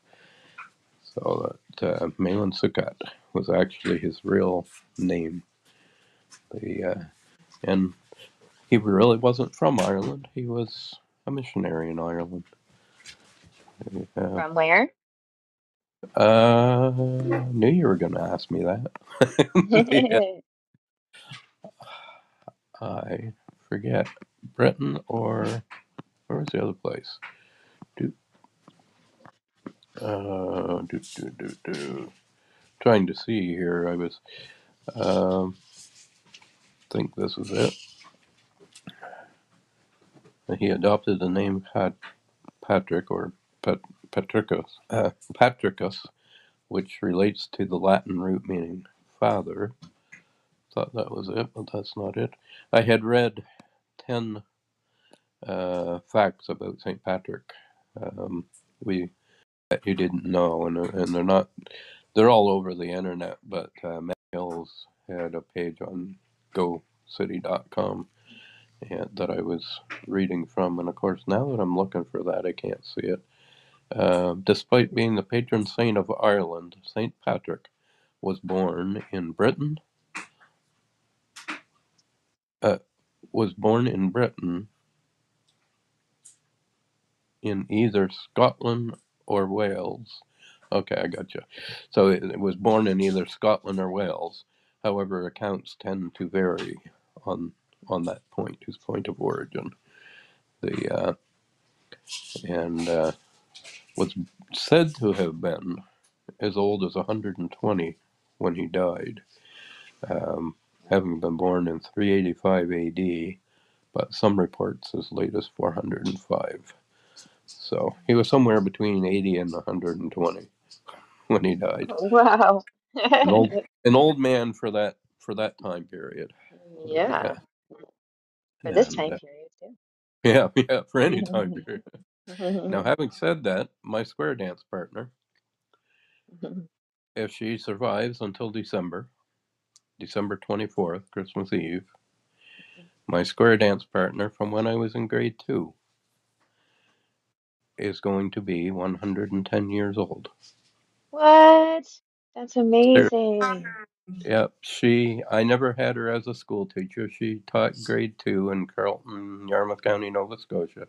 So that uh, Malin Succat was actually his real name. The uh, and he really wasn't from Ireland. He was a missionary in Ireland. Uh, From where? uh, knew you were going to ask me that. I forget. Britain or where was the other place? Do, uh, do, do, do, do. Trying to see here. I was, um, think this is it. He adopted the name Pat, Patrick or Pat, Patricius, uh, Patricius, which relates to the Latin root meaning father. Thought that was it, but that's not it. I had read 10 uh, facts about St. Patrick. Um, we that you didn't know, and, and they're not, they're all over the internet, but uh, Matt Hills had a page on GoCity.com and, that I was reading from, and of course, now that I'm looking for that, I can't see it. Uh, despite being the patron saint of Ireland, St. Patrick was born in Britain, uh, was born in Britain in either Scotland or Wales. Okay, I got you. So it, it was born in either Scotland or Wales. However, accounts tend to vary on on that point, his point of origin. The uh, and uh, was said to have been as old as 120 when he died, um, having been born in 385 AD but some reports as late as 405. So he was somewhere between 80 and 120 when he died. Wow. An old, an old man for that for that time period. yeah, for this And, time uh, period too. yeah, yeah, for any time period. Now, having said that, my square dance partner, if she survives until December, December 24th, Christmas Eve, my square dance partner from when I was in grade two is going to be 110 years old. What? That's amazing. Yep, she, I never had her as a school teacher. She taught grade two in Carleton, Yarmouth County, Nova Scotia.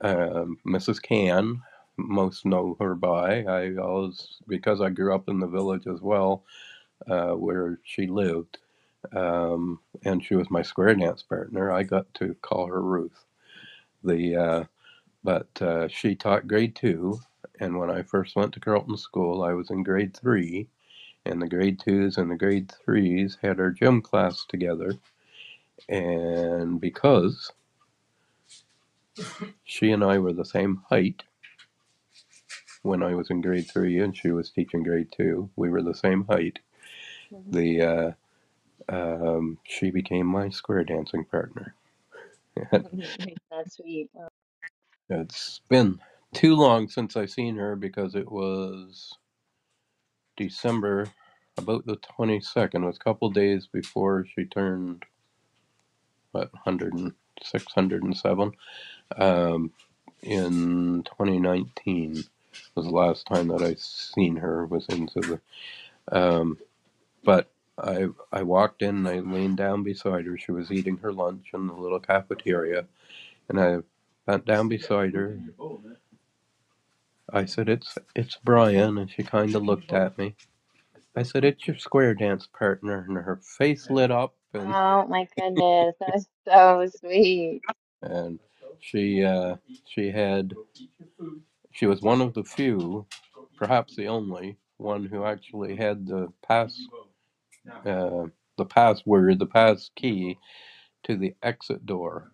Um, Mrs. Can, most know her by. I always, because I grew up in the village as well, uh, where she lived, um, and she was my square dance partner, I got to call her Ruth. The, uh, but uh, she taught grade two, and when I first went to Carleton School, I was in grade three, and the grade twos and the grade threes had our gym class together, and because she and I were the same height when I was in grade three and she was teaching grade two, we were the same height. The uh, um, she became my square dancing partner. That's sweet. It's been too long since I've seen her because it was December, about the twenty second, It was a couple days before she turned what 106, 107. Um, in 2019 was the last time that I seen her. Was into the, um, but I I walked in. and I leaned down beside her. She was eating her lunch in the little cafeteria, and I bent down beside her. I said, "It's it's Brian," and she kind of looked at me. I said, "It's your square dance partner," and her face lit up, and Oh my goodness, that's so sweet. and she uh, she had she was one of the few, perhaps the only one who actually had the pass uh, the password, the pass key to the exit door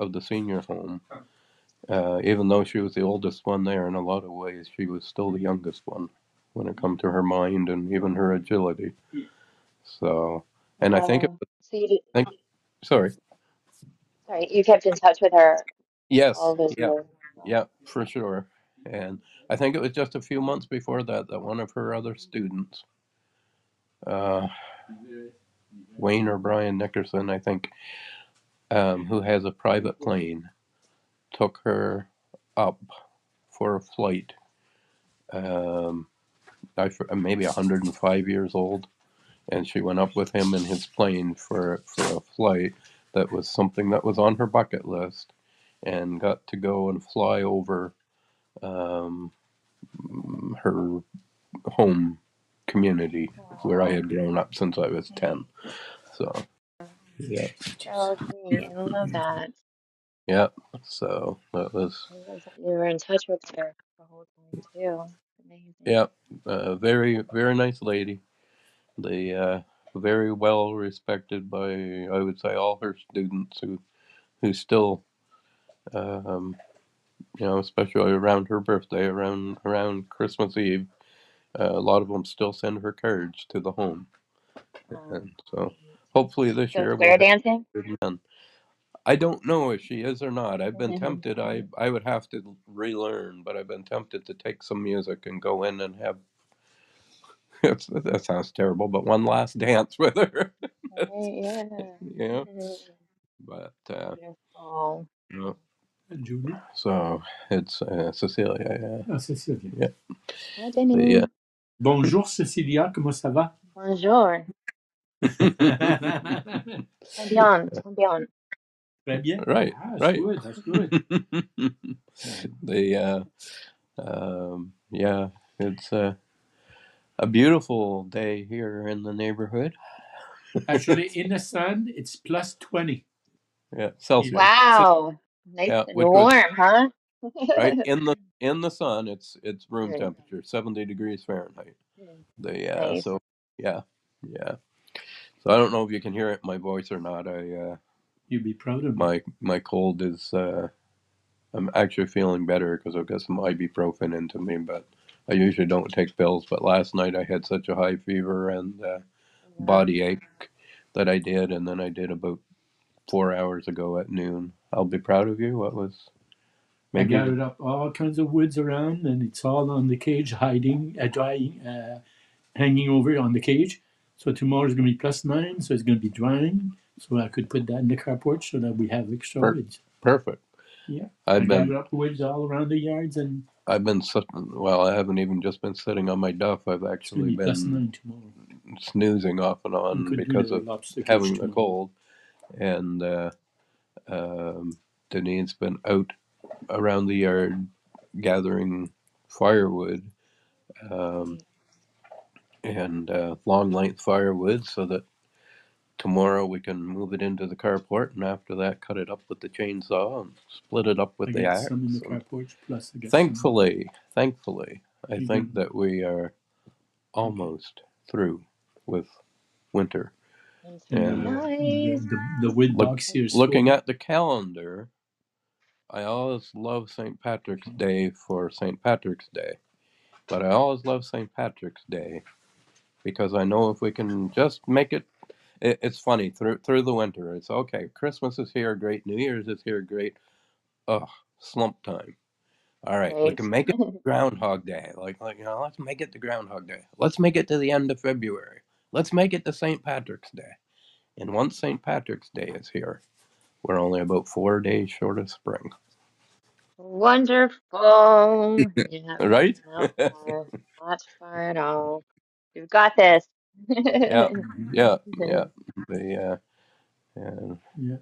of the senior home. Uh, even though she was the oldest one there, in a lot of ways, she was still the youngest one when it come to her mind and even her agility. So, and I think it was, So you did, think, sorry, sorry, you kept in touch with her yes, all yeah, years. yeah, for sure. And I think it was just a few months before that that one of her other students, uh, Wayne or Brian Nickerson, I think, um, who has a private plane, took her up for a flight. Um, I, for- maybe 105 years old, and she went up with him in his plane for for a flight that was something that was on her bucket list, and got to go and fly over um, her home community where I had grown up since I was 10. So yeah, Oh. I love that. yeah. So that was I love that you were in touch with her the whole time too. Amazing. yeah, a very very nice lady. The uh, very well respected by I would say all her students who who still um, you know especially around her birthday around around Christmas Eve uh, a lot of them still send her cards to the home and so hopefully this still year we'll square have dancing? good men. I don't know if she is or not. I've been tempted. I I would have to relearn, but I've been tempted to take some music and go in and have. It's, that sounds terrible, but one last dance with her. Right, yeah. yeah, but uh, Beautiful. you Julie? so it's uh, Cecilia. Ah, Cécilia. Yeah, Hi, the Denny. uh, Bonjour Cécilia, comment ça va? Bonjour. Très bien. Très bien. Très bien. right, Ah, that's right. good, that's good. the uh, um, yeah, it's a a beautiful day here in the neighborhood. Actually, in the sun, it's plus 20. Yeah, Celsius. Wow. Nice Yeah, and which was warm, huh? right in the in the sun. It's it's room temperature, seventy degrees Fahrenheit. The uh, Nice. so yeah, yeah. So I don't know if you can hear it in my voice or not. I uh, You'd be proud of me. My my cold is. Uh, I'm actually feeling better because I've got some ibuprofen into me, but I usually don't take pills. But last night I had such a high fever and uh, body ache that I did, and then I did about four hours ago at noon. I'll be proud of you. What was I maybe gathered up all kinds of woods around, and it's all on the cage, hiding, uh, drying, uh, hanging over on the cage. So tomorrow is going to be plus nine, so it's going to be drying. So I could put that in the carport so that we have extra Per- woods. perfect? Yeah. I I've been up woods all around the yards, and I've been sitting. Well, I haven't even just been sitting on my duff. I've it's going to actually be plus been nine tomorrow. snoozing off and We on could do because the of lobster cage having a tomorrow. cold. And uh, um, Deneen's been out around the yard gathering firewood um, and uh, long length firewood so that tomorrow we can move it into the carport and after that cut it up with the chainsaw and split it up with I the got axe. some in the and carport, plus I got some. thankfully, thankfully, I You think can- that we are almost through with winter. And The, Nice. the, the wood Look- box here is looking full. at the calendar, I always love St. Patrick's Day for St. Patrick's Day. But I always love St. Patrick's Day because I know if we can just make it, it it's funny through through the winter. It's okay. Christmas is here, great. New Year's is here, great. Ugh, slump time. All right, we can make it Groundhog Day. Like like you know, let's make it to Groundhog Day. Let's make it to the end of February. Let's make it to St. Patrick's Day. And once St. Patrick's Day is here, we're only about four days short of spring. Wonderful. Yeah, Right? not far, not far at all. You've got this. Yeah, yeah, yeah. The uh, uh, Yeah.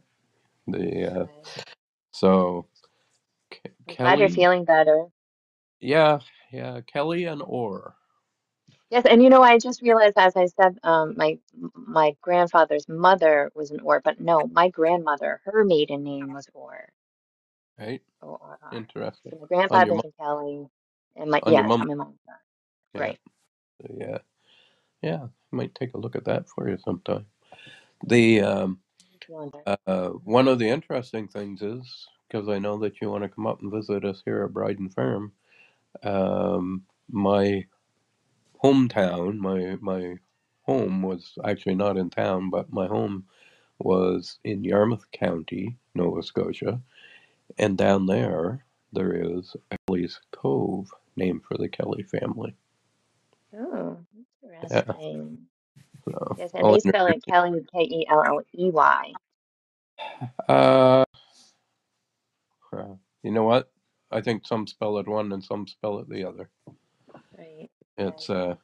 the uh, so Ke- I'm glad you're Kelly, feeling better. yeah, yeah, Kelly and Orr. Yes, and you know, I just realized as I said, um, my my grandfather's mother was an Orr, but no, my grandmother, her maiden name was Orr. Right? O-R-R. Interesting. So my grandfather's mom, in Kelly, and my on yes, mom. my mom's side. Yeah, Right. So, yeah, yeah. Might take a look at that for you sometime. The um, uh, one of the interesting things is because I know that you want to come up and visit us here at Briden Farm. Um, my hometown, my my home was actually not in town, but my home was in Yarmouth County, Nova Scotia, and down there there is Kelly's Cove, named for the Kelly family. Oh, Yeah, so Yes, and they spell it Kelly, K E L L E Y. Uh, you know what? I think some spell it one and some spell it the other. Right. It's uh,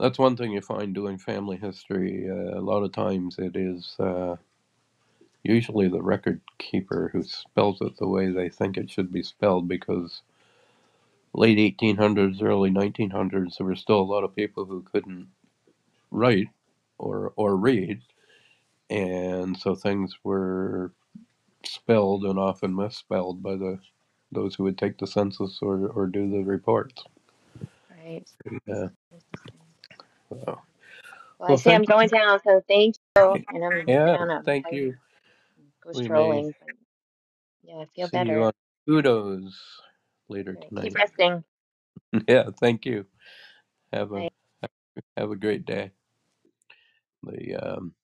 that's one thing you find doing family history. Uh, a lot of times it is uh, usually the record keeper who spells it the way they think it should be spelled because late 1800s, early 1900s, there were still a lot of people who couldn't write or or read, and so things were spelled and often misspelled by the those who would take the census or, or do the reports. Right. Yeah. So, Well, I see I'm thank going down, so thank you. And I'm yeah, gonna thank you. go strolling. Yeah, I feel see you better. on kudos later Right. Keep tonight. resting. Yeah, thank you. Have a have a great day. The um,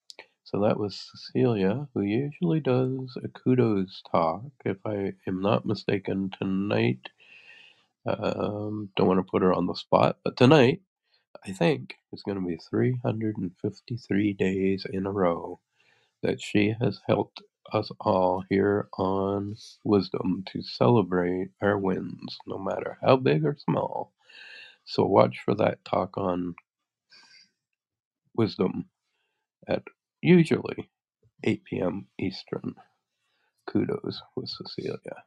so that was Cecilia, who usually does a kudos talk. If I am not mistaken, tonight. Um, don't want to put her on the spot, but tonight I think it's going to be 353 days in a row that she has helped us all here on Wisdom to celebrate our wins, no matter how big or small. So watch for that talk on Wisdom at usually 8 p.m. Eastern. Kudos with Cecilia.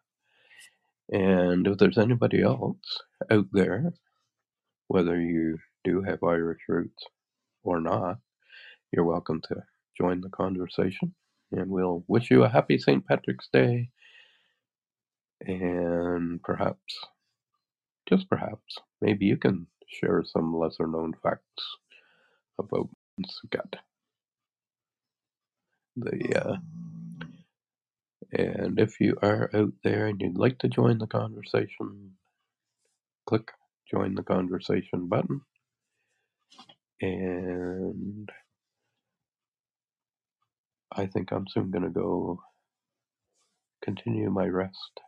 And if there's anybody else out there, whether you do have Irish roots or not, you're welcome to join the conversation. And we'll wish you a happy St. Patrick's Day. And perhaps, just perhaps, maybe you can share some lesser known facts about Succat. The uh, And if you are out there and you'd like to join the conversation, click join the conversation button. And I think I'm soon going to go continue my rest,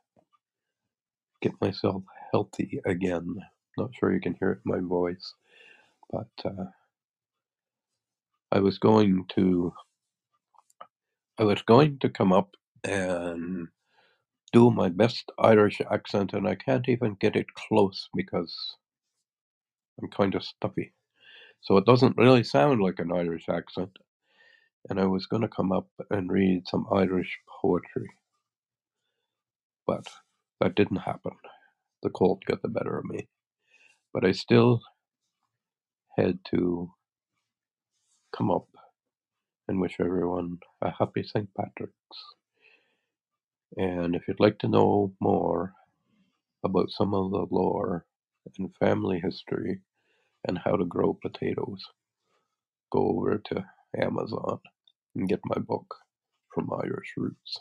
get myself healthy again. Not sure you can hear it in my voice, but uh, I was going to I was going to come up and do my best Irish accent, and I can't even get it close because I'm kind of stuffy. So it doesn't really sound like an Irish accent. And I was going to come up and read some Irish poetry, but that didn't happen. The cold got the better of me. But I still had to come up and wish everyone a happy St. Patrick's. And if you'd like to know more about some of the lore and family history and how to grow potatoes, go over to Amazon and get my book from Irish Roots.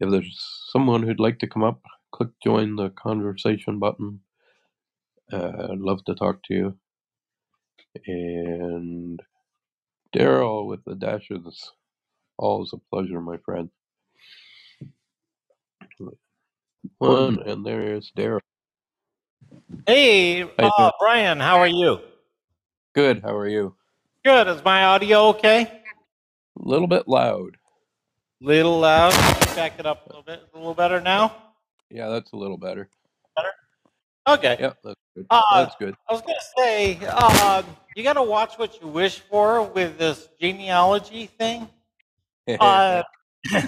If there's someone who'd like to come up, click join the conversation button. Uh, I'd love to talk to you. And Daryl with the dashes, always a pleasure, my friend. One, and there is Daryl. Hey, uh. Brian, how are you? Good, how are you? Good. Is my audio okay? A little bit loud. Little loud. Back it up a little bit. A little better now. Yeah, that's a little better. Better. Okay. Yep, that's good. Uh, That's good. I was gonna say, uh, you gotta watch what you wish for with this genealogy thing. Uh,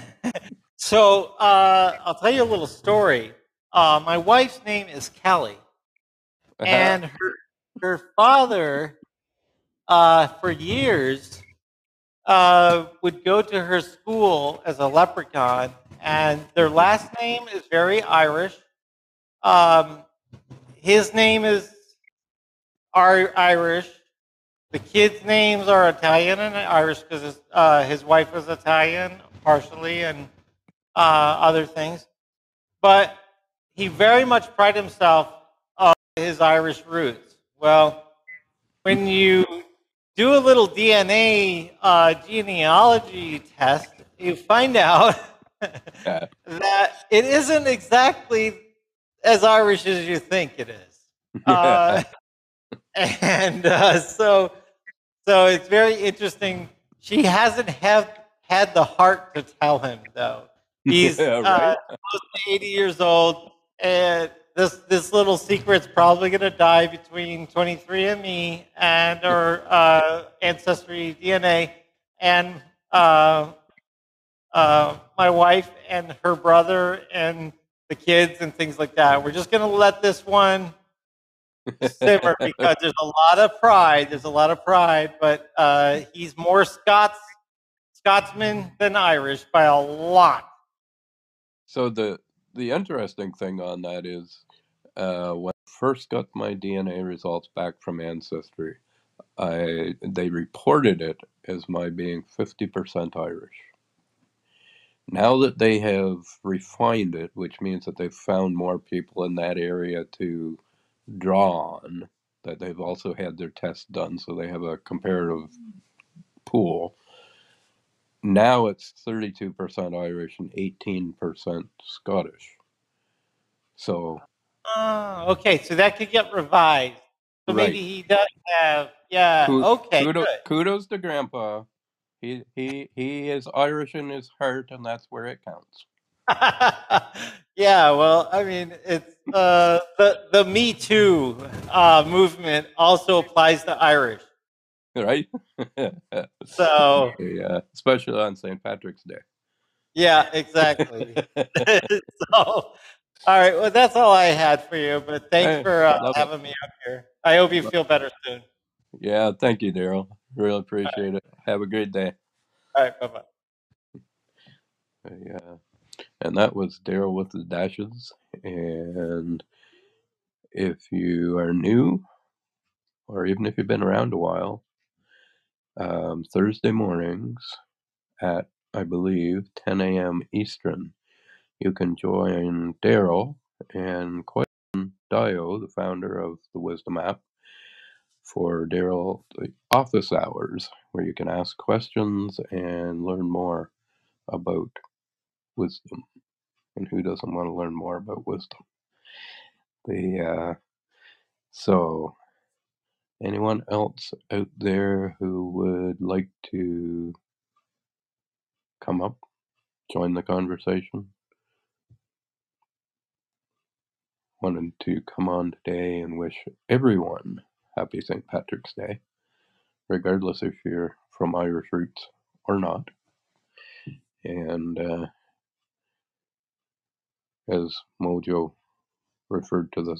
so uh, I'll tell you a little story. Uh, my wife's name is Kelly, and her her father, uh, for years, uh, would go to her school as a leprechaun, and their last name is very Irish. Um, his name is Irish. The kids' names are Italian and Irish because his, uh, his wife was Italian partially, and uh, other things. But he very much prided himself on his Irish roots. Well, when you do a little DNA uh, genealogy test, you find out Yeah. that it isn't exactly as Irish as you think it is. Uh, and uh, so, so it's very interesting. She hasn't have had the heart to tell him though. He's Yeah, uh, right. close to 80 years old, and this this little secret's probably going to die between 23andMe and or uh, Ancestry DNA, and uh, uh, my wife and her brother and the kids and things like that. We're just going to let this one simmer because there's a lot of pride. There's a lot of pride, but uh, he's more Scots Scotsman than Irish by a lot. So the the interesting thing on that is, uh, when I first got my DNA results back from Ancestry, I they reported it as my being fifty percent Irish. Now that they have refined it, which means that they've found more people in that area to draw on, that they've also had their tests done, so they have a comparative pool. Now it's 32% Irish and 18% Scottish. So, Oh, okay, so that could get revised. So Right. maybe he does have, yeah. Okay, kudo- good. kudos to Grandpa. He he he is Irish in his heart, and that's where it counts. yeah, well, I mean, it's uh, the the Me Too uh, movement also applies to Irish. Right? So yeah, especially on St. Patrick's Day. yeah, exactly. so, all right, well, that's all I had for you. But thanks Hey, for uh, love it. having me up here. I hope you feel better soon. yeah, thank you, Daryl. Really appreciate it. Have a great day. All right, bye bye. Yeah, and that was Daryl with the dashes. And if you are new, or even if you've been around a while, um, Thursday mornings at I believe, 10 a.m. Eastern. You can join Daryl and Question Dio, the founder of the Wisdom app, for Daryl office hours, where you can ask questions and learn more about wisdom. And who doesn't want to learn more about wisdom? The uh, so anyone else out there who would like to come up, join the conversation? Wanted to come on today and wish everyone happy St. Patrick's Day, regardless if you're from Irish roots or not. And uh, as Mojo referred to the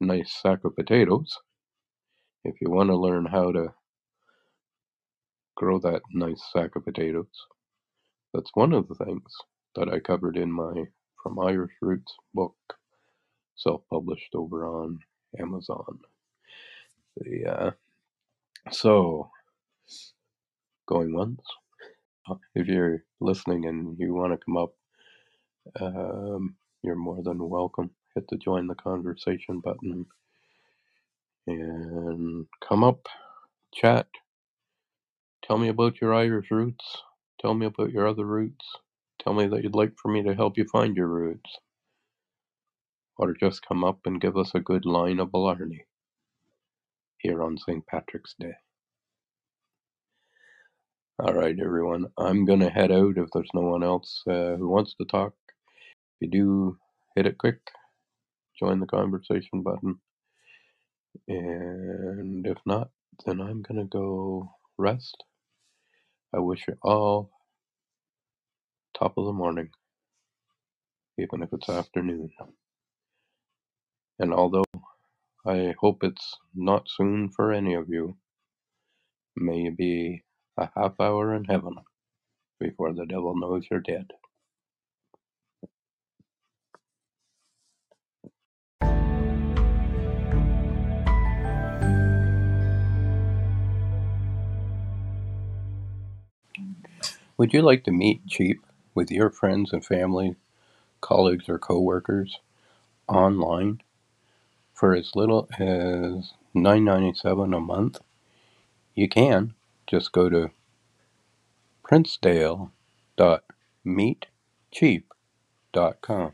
nice sack of potatoes, if you want to learn how to grow that nice sack of potatoes, that's one of the things that I covered in my From Irish Roots book, self published over on Amazon. The uh, so going once. If you're listening and you want to come up, um, you're more than welcome. Hit the join the conversation button and come up, chat. Tell me about your Irish roots. Tell me about your other roots. Tell me that you'd like for me to help you find your roots. Or just come up and give us a good line of blarney here on St. Patrick's Day. All right, everyone. I'm going to head out if there's no one else uh, who wants to talk. If you do, hit it quick, join the conversation button. And if not, then I'm going to go rest. I wish you all top of the morning, even if it's afternoon. And although I hope it's not soon for any of you, may you be a half hour in heaven before the devil knows you're dead. Would you like to meet cheap with your friends and family, colleagues, or coworkers online for as little as $9.97 a month? You can. Just go to princedale.meetcheap.com.